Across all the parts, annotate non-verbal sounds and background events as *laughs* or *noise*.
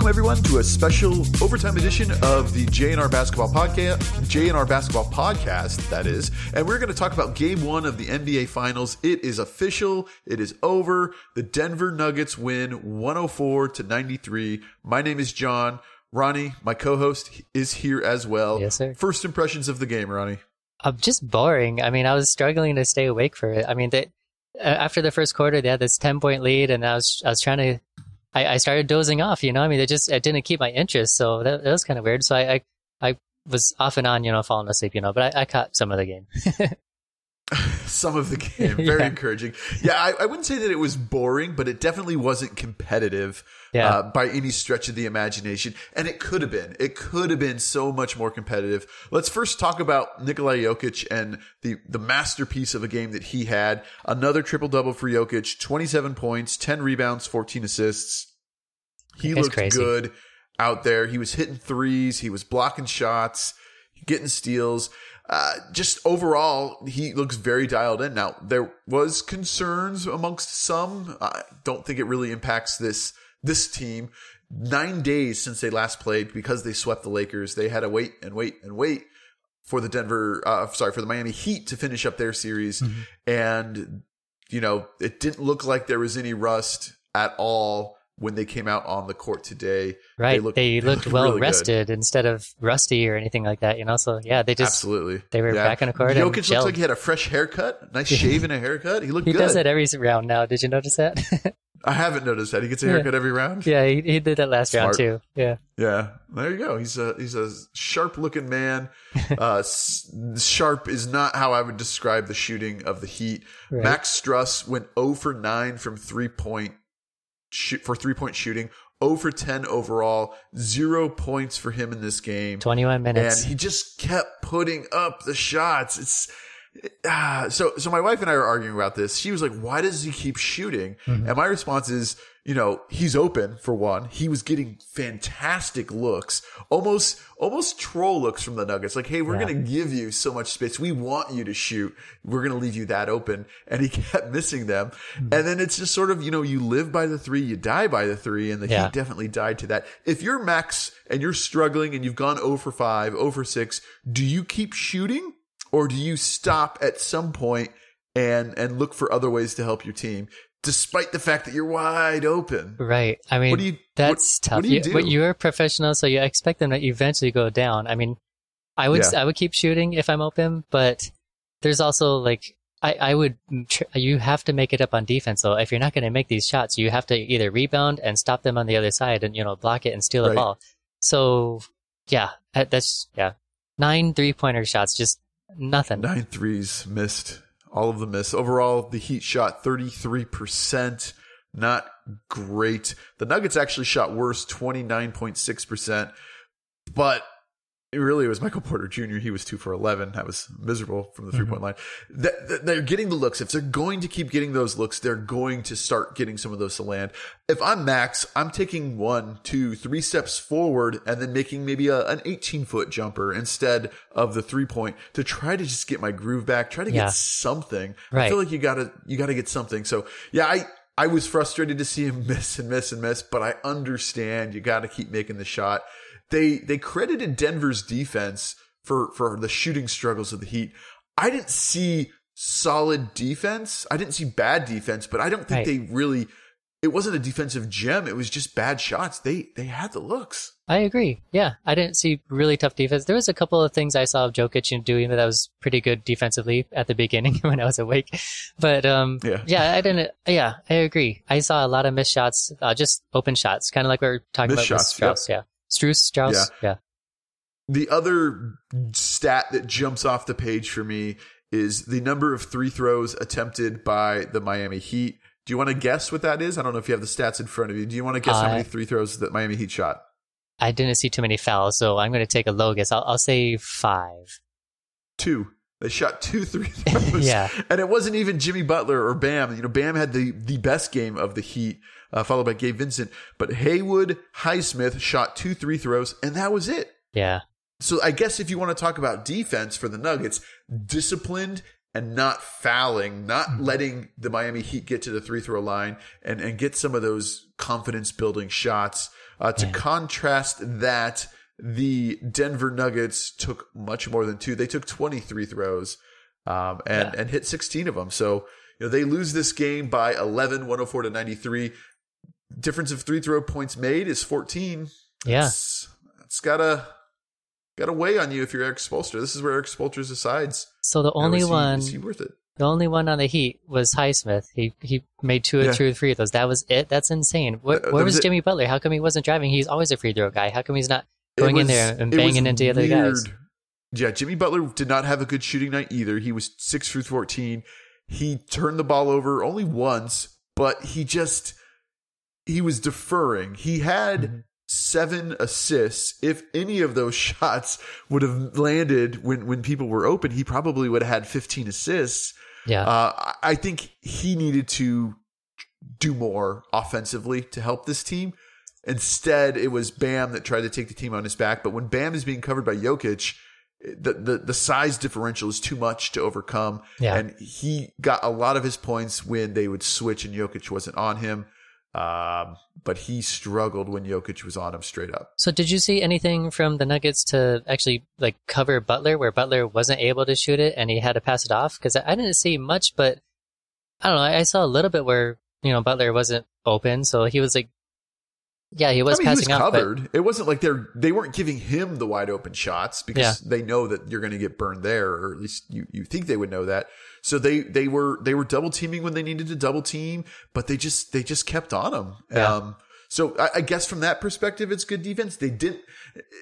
Welcome everyone to a special overtime edition of the JNR Basketball Podcast, JNR Basketball Podcast, that is. And we're going to talk about game one of the NBA Finals. It is official. It is over. The Denver Nuggets win 104 to 93. My name is Jon. Ronnie, my co-host, is here as well. Yes, sir. First impressions of the game, Ronnie. I'm just boring. I mean, I was struggling to stay awake for it. I mean, they, after the first quarter, they had this 10 point lead, and I was I was trying to, I, I started dozing off. You know, I mean, it just it didn't keep my interest, so that, that was kind of weird. So I, I I was off and on, you know, falling asleep. You know, but I, I caught some of the game. *laughs* Some of the game, *laughs* very Yeah. encouraging. Yeah, I, I wouldn't say that it was boring, but it definitely wasn't competitive Yeah. uh, by any stretch of the imagination. And it could have been. It could have been so much more competitive. Let's first talk about Nikola Jokic and the, the masterpiece of a game that he had. Another triple double for Jokic, 27 points, 10 rebounds, 14 assists. He It's looked crazy. good out there. He was hitting threes. He was blocking shots, getting steals. Uh, just overall, he looks very dialed in. Now, there was concerns amongst some. I don't think it really impacts this this team. Nine days since they last played, because they swept the Lakers, they had to wait and wait and wait for the Denver, uh, sorry, for the Miami Heat to finish up their series. And, you know, it didn't look like there was any rust at all when they came out on the court today. right? looked- They looked *laughs* looked well really good. rested instead of rusty or anything like that. You know, so yeah, they just Absolutely. they were Yeah. back on the court Jokic looks like he had a fresh haircut, nice *laughs* shave and a haircut. He looked he good. does that every round now. Did you notice that? *laughs* I haven't noticed that. He gets a Yeah. haircut every round. yeah, he, he did that last round too. Yeah. Yeah, there you go. He's a he's a sharp looking man. uh, s- sharp is not how I would describe the shooting of the Heat. Right. Max Strus went 0 for 9 from three point shoot for three point shooting. Oh Over 10 overall. Zero points for him in this game. 21 minutes. and he just kept putting up the shots. It's ah, so so. My wife and I were arguing about this. She was like, "Why does he keep shooting?" Mm-hmm. And my response is, you know, he's open for one. He was getting fantastic looks, almost almost troll looks from the Nuggets. Like, hey, we're Yeah. gonna give you so much space. We want you to shoot. We're gonna leave you that open. And he *laughs* kept missing them. Mm-hmm. And then it's just sort of, you know, you live by the three, you die by the three, and the Yeah. Heat definitely died to that. If you're Max and you're struggling and you've gone 0 for 5, 0 for 6, do you keep shooting or do you stop at some point and and look for other ways to help your team despite the fact that you're wide open? Right. I mean, What do you- that's what- tough. what do you You- But do? you're a professional, so you expect them to eventually go down. I mean, I would Yeah. I would keep shooting if I'm open, but there's also like I I would you have to make it up on defense. So if you're not going to make these shots, you have to either rebound and stop them on the other side, and you know block it and steal the Right. ball. So yeah, that's yeah, nine three pointer shots, just nothing. Nine threes missed. All of them missed. Overall, the Heat shot 33%. Not great. The Nuggets actually shot worse, 29.6%. But it really was Michael Porter Jr. He was two for 11. That was miserable from the three point mm-hmm. line. Th- th- They're getting the looks. If they're going to keep getting those looks, they're going to start getting some of those to land. If I'm Max, I'm taking one, two, three steps forward and then making maybe a, an 18 foot jumper instead of the three point to try to just get my groove back, try to Yeah. get something. I feel like you gotta, you gotta get something. So yeah, I, I was frustrated to see him *laughs* miss and miss and miss, but I understand you got to keep making the shot. They they credited Denver's defense for for the shooting struggles of the Heat. I didn't see solid defense. I didn't see bad defense, but I don't think Right. they really. It wasn't a defensive gem. It was just bad shots. They they had the looks. I agree. Yeah, I didn't see really tough defense. There was a couple of things I saw of Jokic doing that was pretty good defensively at the beginning *laughs* when I was awake. But um, Yeah. yeah, I didn't. Yeah, I agree. I saw a lot of missed shots, uh, just open shots, kind of like we were talking Missed about shots, Strauss. Yeah, Struce, Strauss. Yeah. The other stat that jumps off the page for me is the number of free throws attempted by the Miami Heat. Do you want to guess what that is? I don't know if you have the stats in front of you. Do you want to guess how Uh, many free throws that Miami Heat shot? I didn't see too many fouls, so I'm going to take a low guess. I'll, I'll say five. Two. They shot two three *laughs* throws. Yeah. And it wasn't even Jimmy Butler or Bam. You know, Bam had the, the best game of the Heat, uh, followed by Gabe Vincent. But Haywood Highsmith shot two free throws, and that was it. Yeah. So I guess if you want to talk about defense for the Nuggets, disciplined and not fouling, not letting the Miami Heat get to the free throw line and, and get some of those confidence building shots. Uh, to Yeah. contrast that, the Denver Nuggets took much more than two. They took 23 throws um, and, Yeah. and hit 16 of them. So, you know, they lose this game by 11, 104 to 93. Difference of free throw points made is 14. Yeah. It's, it's gotta, gotta weigh on you if you're Erik Spoelstra. This is where Erik Spoelstra decides. So the you know, only is he- one, Is he worth it? the only one on the Heat was Highsmith. He he made two or Yeah. two or three of those. That was it. That's insane. Where, That- was was. Jimmy Butler? How come he wasn't driving? He's always a free throw guy. How come he's not going in there and banging into the other guys? Yeah, Jimmy Butler did not have a good shooting night either. He was six for fourteen. He turned the ball over only once, but he just he was deferring. He had Mhm. seven assists. If any of those *laughs* shots would have landed when when people were open, he probably would have had fifteen assists. Yeah. Uh, I- I think he needed to do more offensively to help this team. Instead, it was Bam that tried to take the team on his back. But when Bam is being covered by Jokic, the, the, the size differential is too much to overcome. Yeah. And he got a lot of his points when they would switch and Jokic wasn't on him. Um, but he struggled when Jokic was on him straight up. So did you see anything from the Nuggets to actually like cover Butler where Butler wasn't able to shoot it and he had to pass it off? Because I didn't see much, but I don't know. I saw a little bit where you know Butler wasn't open, so he was like, yeah, he was I mean, he was passing off. But, covered. It wasn't like they're they weren't giving him the wide open shots because they know that you're going to get burned there, or at least you, you think they would know that. So they they were they were double teaming when they needed to double team, but they just they just kept on him. Yeah. Um, so I, I guess from that perspective, it's good defense. They didn't.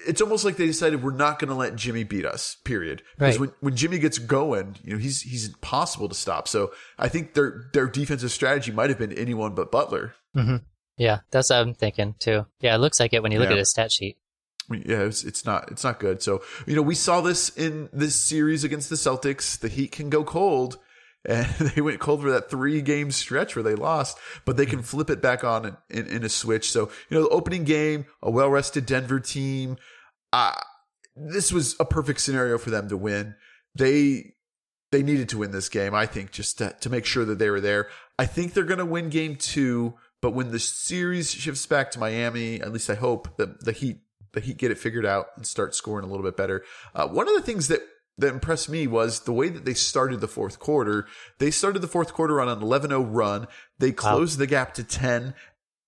It's almost like they decided we're not going to let Jimmy beat us. Period. Because Right. when when Jimmy gets going, you know he's he's impossible to stop. So I think their their defensive strategy might have been anyone but Butler. Mhm. Yeah, that's what I'm thinking too. Yeah, it looks like it when you look Yeah. at his stat sheet. Yeah, it's, it's not it's not good. So you know we saw this in this series against the Celtics. The Heat can go cold, *laughs* and they went cold for that three game stretch where they lost, but they can flip it back on in, in, in a switch. So you know the opening game, a well rested Denver team. Uh, this was a perfect scenario for them to win. They they needed to win this game, I think, just to, to make sure that they were there. I think they're going to win game two, but when the series shifts back to Miami, at least I hope that the Heat the Heat get it figured out and start scoring a little bit better. Uh, one of the things that that impressed me was the way that they started the fourth quarter. They started the fourth quarter on an 11-0 run. They closed the gap to 10.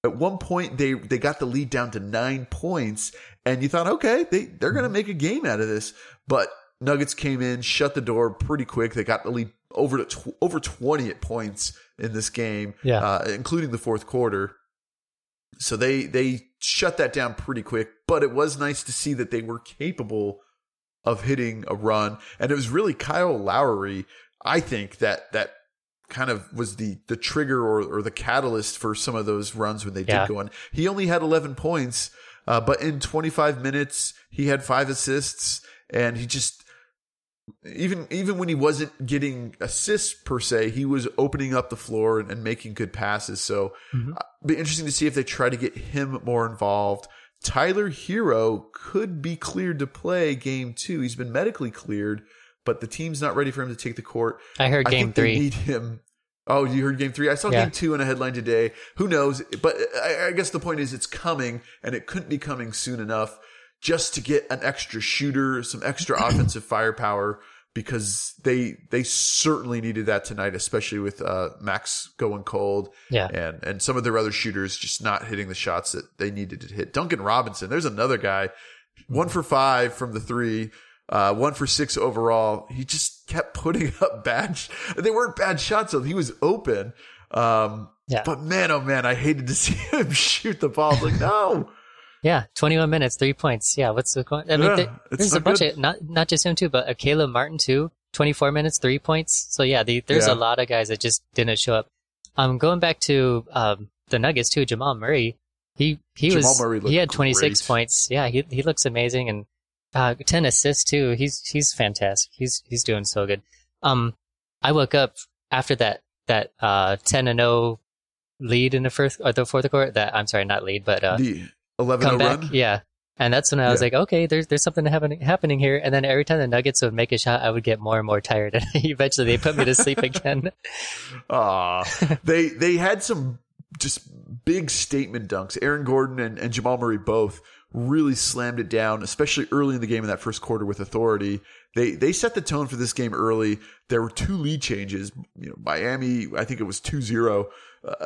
At one point, they they got the lead down to nine points, and you thought, okay, they they're going to make a game out of this. But Nuggets came in, shut the door pretty quick. They got the lead over to tw- over 20 at points in this game, Yeah. uh, including the fourth quarter. So they they shut that down pretty quick, but it was nice to see that they were capable of hitting a run, and it was really Kyle Lowry, I think that that kind of was the the trigger or or the catalyst for some of those runs when they Yeah. did go on. He only had 11 points, uh, but in 25 minutes he had five assists, and he just even even when he wasn't getting assists per se, he was opening up the floor and, and making good passes. So Mhm. uh, be interesting to see if they try to get him more involved. Tyler Herro could be cleared to play game two. He's been medically cleared, but the team's not ready for him to take the court. I heard I game they three. need him. Oh, you heard game three? I saw Yeah. game two in a headline today. Who knows? But I, I guess the point is it's coming, and it couldn't be coming soon enough just to get an extra shooter, some extra *clears throat* offensive firepower, because they they certainly needed that tonight, especially with uh, Max going cold yeah. and and some of their other shooters just not hitting the shots that they needed to hit. Duncan Robinson, there's another guy, one for five from the three, uh, one for six overall. He just kept *laughs* putting up bad. Sh- they weren't bad shots, though. He was open. Um, Yeah. But man, oh man, I hated to see *laughs* him shoot the ball. I was like, no. Yeah, 21 minutes, three points. Yeah, what's the going? I mean, Yeah, there's a not bunch good. of not not just him too, but uh, Caleb Martin too. 24 minutes, three points. So yeah, the, there's Yeah. a lot of guys that just didn't show up. Um, going back to um the Nuggets too, Jamal Murray. He he Jamal was Murray he had 26 great. points. Yeah, he he looks amazing and uh 10 assists too. He's he's fantastic. He's he's doing so good. Um, I woke up after that that uh 10 and 0 lead in the first or the fourth quarter. That I'm sorry, not lead, but uh, the 11 0 comeback. run. Yeah. And that's when I was Yeah. like, okay, there's there's something happening happening here. And then every time the Nuggets would make a shot, I would get more and more tired, *laughs* and eventually they put me to sleep again. *laughs* *laughs* Aw. they they had some just big statement dunks. Aaron Gordon and, and Jamal Murray both really slammed it down, especially early in the game in that first quarter with authority. They they set the tone for this game early. There were two lead changes. You know, Miami, I think it was 2-0 uh,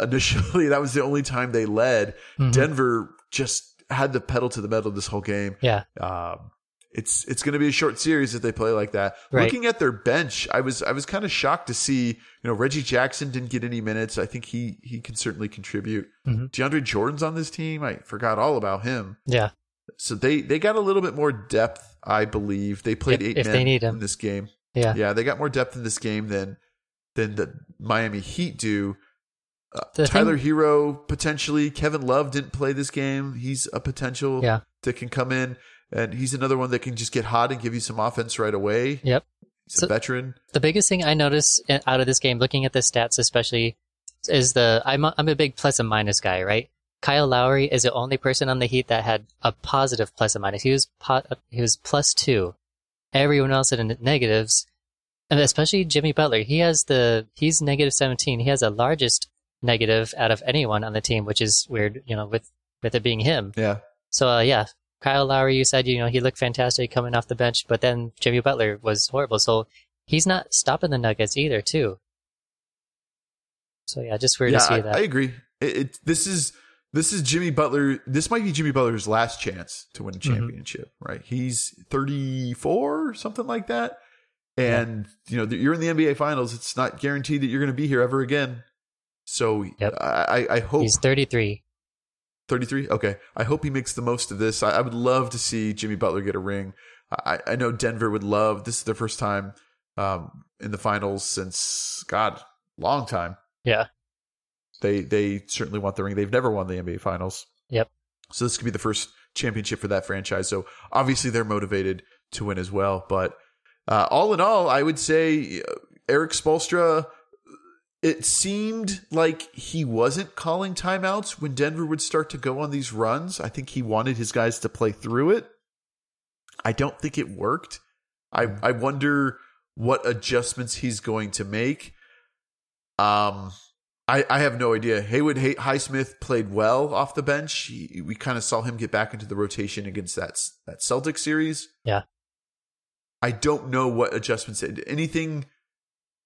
initially. *laughs* That was the only time they led. Mhm. Denver just had the pedal to the metal this whole game. Yeah. Um, it's it's going to be a short series if they play like that. Right. Looking at their bench, I was I was kind of shocked to see you know Reggie Jackson didn't get any minutes. I think he he can certainly contribute. Mhm. DeAndre Jordan's on this team. I forgot all about him. Yeah. So they they got a little bit more depth, I believe. They played If- eight if men they need him. in this game. Yeah. Yeah, they got more depth in this game than than the Miami Heat do. Uh, Tyler thing- Herro potentially. Kevin Love didn't play this game. He's a potential Yeah. that can come in, and he's another one that can just get hot and give you some offense right away. Yep. He's a veteran. The biggest thing I notice out of this game, looking at the stats especially, is the I'm a, I'm a big plus and minus guy, right? Kyle Lowry is the only person on the Heat that had a positive plus and minus. He was po- he was plus two. Everyone else had negatives, and especially Jimmy Butler. He has the he's negative seventeen. He has the largest negative out of anyone on the team, which is weird, you know, with with it being him. Yeah. So uh, yeah, Kyle Lowry, you said you know he looked fantastic coming off the bench, but then Jimmy Butler was horrible. So he's not stopping the Nuggets either, too. So yeah, just weird yeah, to see I, that. I agree. It, it, this is this is Jimmy Butler. This might be Jimmy Butler's last chance to win a Mhm. championship. Right? He's thirty four, something like that. And you know you're in the NBA Finals. It's not guaranteed that you're going to be here ever again. So Yep. I, I hope he's 33. 33 okay. I hope he makes the most of this. I, I would love to see jimmy butler get a ring. I, I know denver would love this is their first time um, in the finals since god long time. Yeah. they they certainly want the ring. They've never won the nba finals. Yep. so this could be the first championship for that franchise. So obviously they're motivated to win as well. But uh, all in all i would say uh, erik spoelstra it seemed like he wasn't calling timeouts when Denver would start to go on these runs. I think he wanted his guys to play through it. I don't think it worked. I I wonder what adjustments he's going to make. Um, I I have no idea. Haywood Hay- Highsmith played well off the bench. He, we kind of saw him get back into the rotation against that that Celtic series. Yeah. I don't know what adjustments. Anything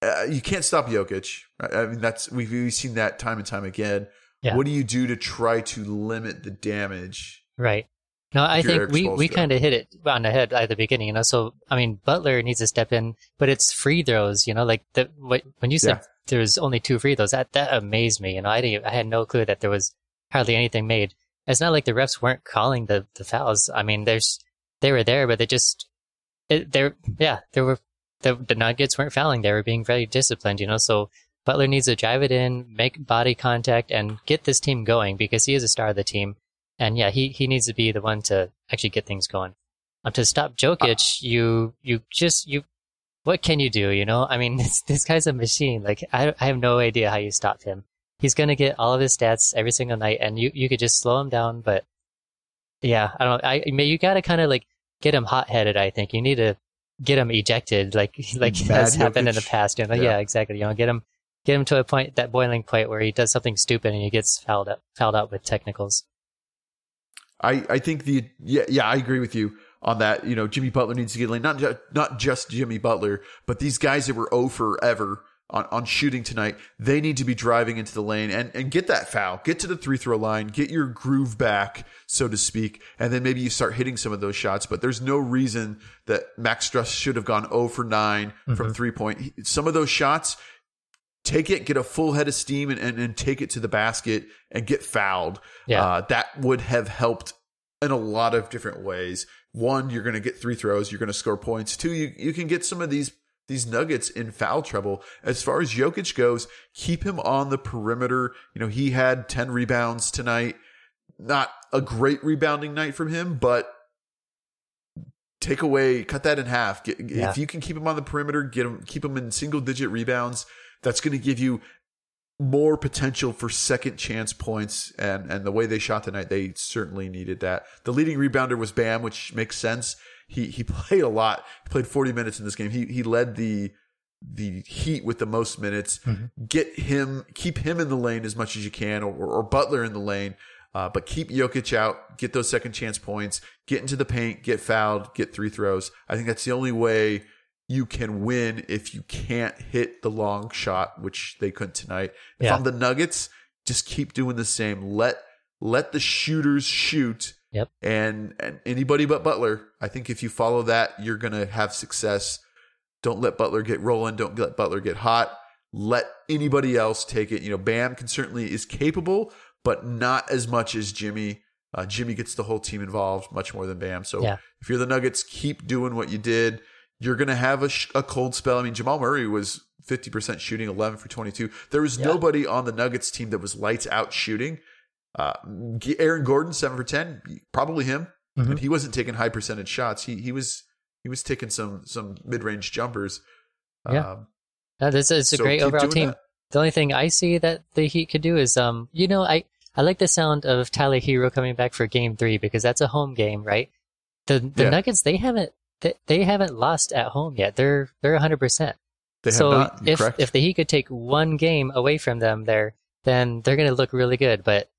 uh, you can't stop Jokic. Right? I mean, that's we've, we've seen that time and time again. Yeah. What do you do to try to limit the damage? Right. No, I think we, we kind of hit it on the head at the beginning, you know. So I mean, Butler needs to step in, but it's free throws, you know. Like the what, when you said Yeah. there was only two free throws, that that amazed me. You know, I didn't, I had no clue that there was hardly anything made. It's not like the refs weren't calling the the fouls. I mean, there's they were there, but they just it, they're yeah, there were the the Nuggets weren't fouling. They were being very disciplined, you know. So Butler needs to drive it in, make body contact, and get this team going because he is a star of the team. And yeah, he, he needs to be the one to actually get things going. Um, to stop Jokic, you you just you what can you do? You know, I mean, *laughs* this this guy's a machine. Like I I have no idea how you stop him. He's gonna get all of his stats every single night, and you you could just slow him down. But yeah, I don't. I I mean, you gotta kind of like get him hot headed. I think you need to get him ejected, like *laughs* like Mad has happened in the past. You know, Yeah. yeah. exactly. You know, get him get him to a point that boiling point where he does something stupid and he gets fouled up fouled out with technicals. I, I think the yeah yeah I agree with you on that. You know, Jimmy Butler needs to get lane. Not ju- not just Jimmy Butler, but these guys that were 0 for ever on, on shooting tonight. They need to be driving into the lane and, and get that foul. Get to the free throw line. Get your groove back, so to speak, and then maybe you start hitting some of those shots. But there's no reason that Max Strus should have gone 0 for 9 from three point. Some of those shots. Take it, get a full head of steam, and, and, and take it to the basket and get fouled Yeah. uh, that would have helped in a lot of different ways. One, you're going to get free throws, you're going to score points. Two, you, you can get some of these these nuggets in foul trouble. As far as Jokic goes, keep him on the perimeter. You know, he had 10 rebounds tonight. Not a great rebounding night from him, but take away, cut that in half. Get, Yeah. If you can keep him on the perimeter, get him, keep him in single digit rebounds. That's going to give you more potential for second chance points and and the way they shot tonight they certainly needed that the leading rebounder was bam which makes sense he he *laughs* played a lot he played 40 minutes in this game he he led the the Heat with the most minutes. Mm-hmm. Get him, keep him in the lane as much as you can, or, or Butler in the lane. Uh, but keep Jokic out, get those second chance points, get into the paint, get fouled, get free throws. I think that's the only way you can win if you can't hit the long shot, which they couldn't tonight. If Yeah. I'm the Nuggets, just keep doing the same. Let let the shooters shoot. Yep. And and anybody but Butler, I think if you follow that, you're gonna have success. Don't let Butler get rolling. Don't let Butler get hot. Let anybody else take it. You know, Bam can certainly is capable, but not as much as Jimmy. Uh, Jimmy gets the whole team involved much more than Bam. So Yeah. if you're the Nuggets, keep doing what you did. You're going to have a, sh- a cold spell. I mean, Jamal Murray was 50% shooting, 11 for 22. There was Yeah. nobody on the Nuggets team that was lights out shooting. Uh, Aaron Gordon, 7 for 10, probably him. Mhm. And he wasn't taking high percentage shots. He he was he was taking some some mid range jumpers. Yeah. Um, No, this is a so great overall team. that. The only thing I see that the Heat could do is, um, you know, I, I like the sound of Tyler Herro coming back for Game Three because that's a home game, right? The the Yeah. Nuggets they haven't they, they haven't lost at home yet. They're they're 100. percent They have So not. If correct. if the Heat could take one game away from them there, then they're going to look really good. But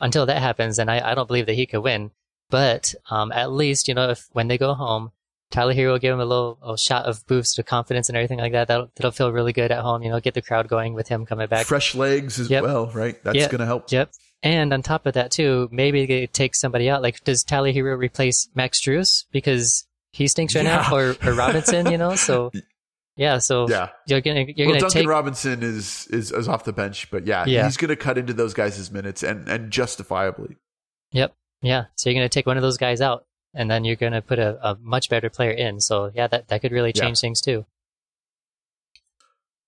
until that happens, and I, I don't believe that he could win. But um, at least you know if when they go home, Tyler Herro will give him a little, shot of boost of confidence and everything like that. That'll, that'll feel really good at home. You know, get the crowd going with him coming back. Fresh legs as Yep. well, right? That's Yep. going to help. Yep. And on top of that too, maybe they take somebody out. Like, does Tyler Herro replace Max Strus because he stinks right Yeah. now, or, or Robinson? You know, so *laughs* yeah. So Yeah. you're gonna you're well, gonna Duncan take Robinson is, is is off the bench, but yeah, Yeah. he's going to cut into those guys' minutes and and justifiably. Yep. Yeah. So you're going to take one of those guys out and then you're going to put a, a much better player in. So yeah, that, that could really Yeah. change things too.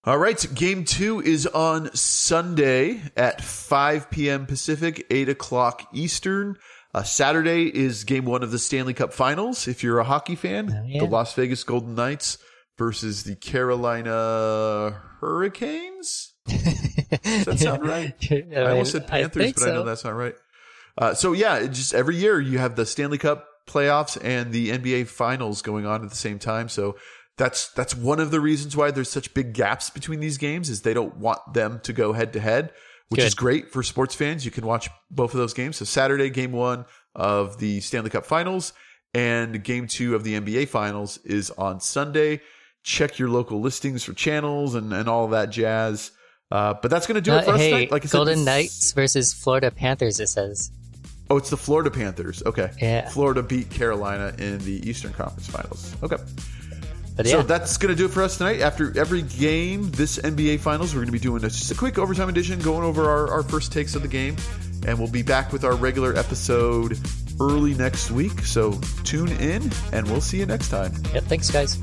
All right, game two is on Sunday at 5 p.m. Pacific, 8 o'clock Eastern. Uh, Saturday is game one of the Stanley Cup Finals. If you're a hockey fan, Oh, yeah. the Las Vegas Golden Knights versus the Carolina Hurricanes. Does that sound *laughs* right? I almost said Panthers, but I know that's not right. Uh, so yeah, it just every year you have the Stanley Cup playoffs and the NBA Finals going on at the same time. So that's that's one of the reasons why there's such big gaps between these games is they don't want them to go head to head, which Good. is great for sports fans. You can watch both of those games. So Saturday, game one of the Stanley Cup Finals, and game two of the NBA Finals is on Sunday. Check your local listings for channels and and all that jazz. Uh, but that's going to do it for Uh, us hey, tonight. Like I Golden Knights versus Florida Panthers. It says. Oh, it's the Florida Panthers. Okay. Yeah. Florida beat Carolina in the Eastern Conference Finals. Okay. But So that's going to do it for us tonight. After every game, this NBA Finals, we're going to be doing a, just a quick overtime edition, going over our, our first takes of the game. And we'll be back with our regular episode early next week. So tune in, and we'll see you next time. yep. Thanks, guys.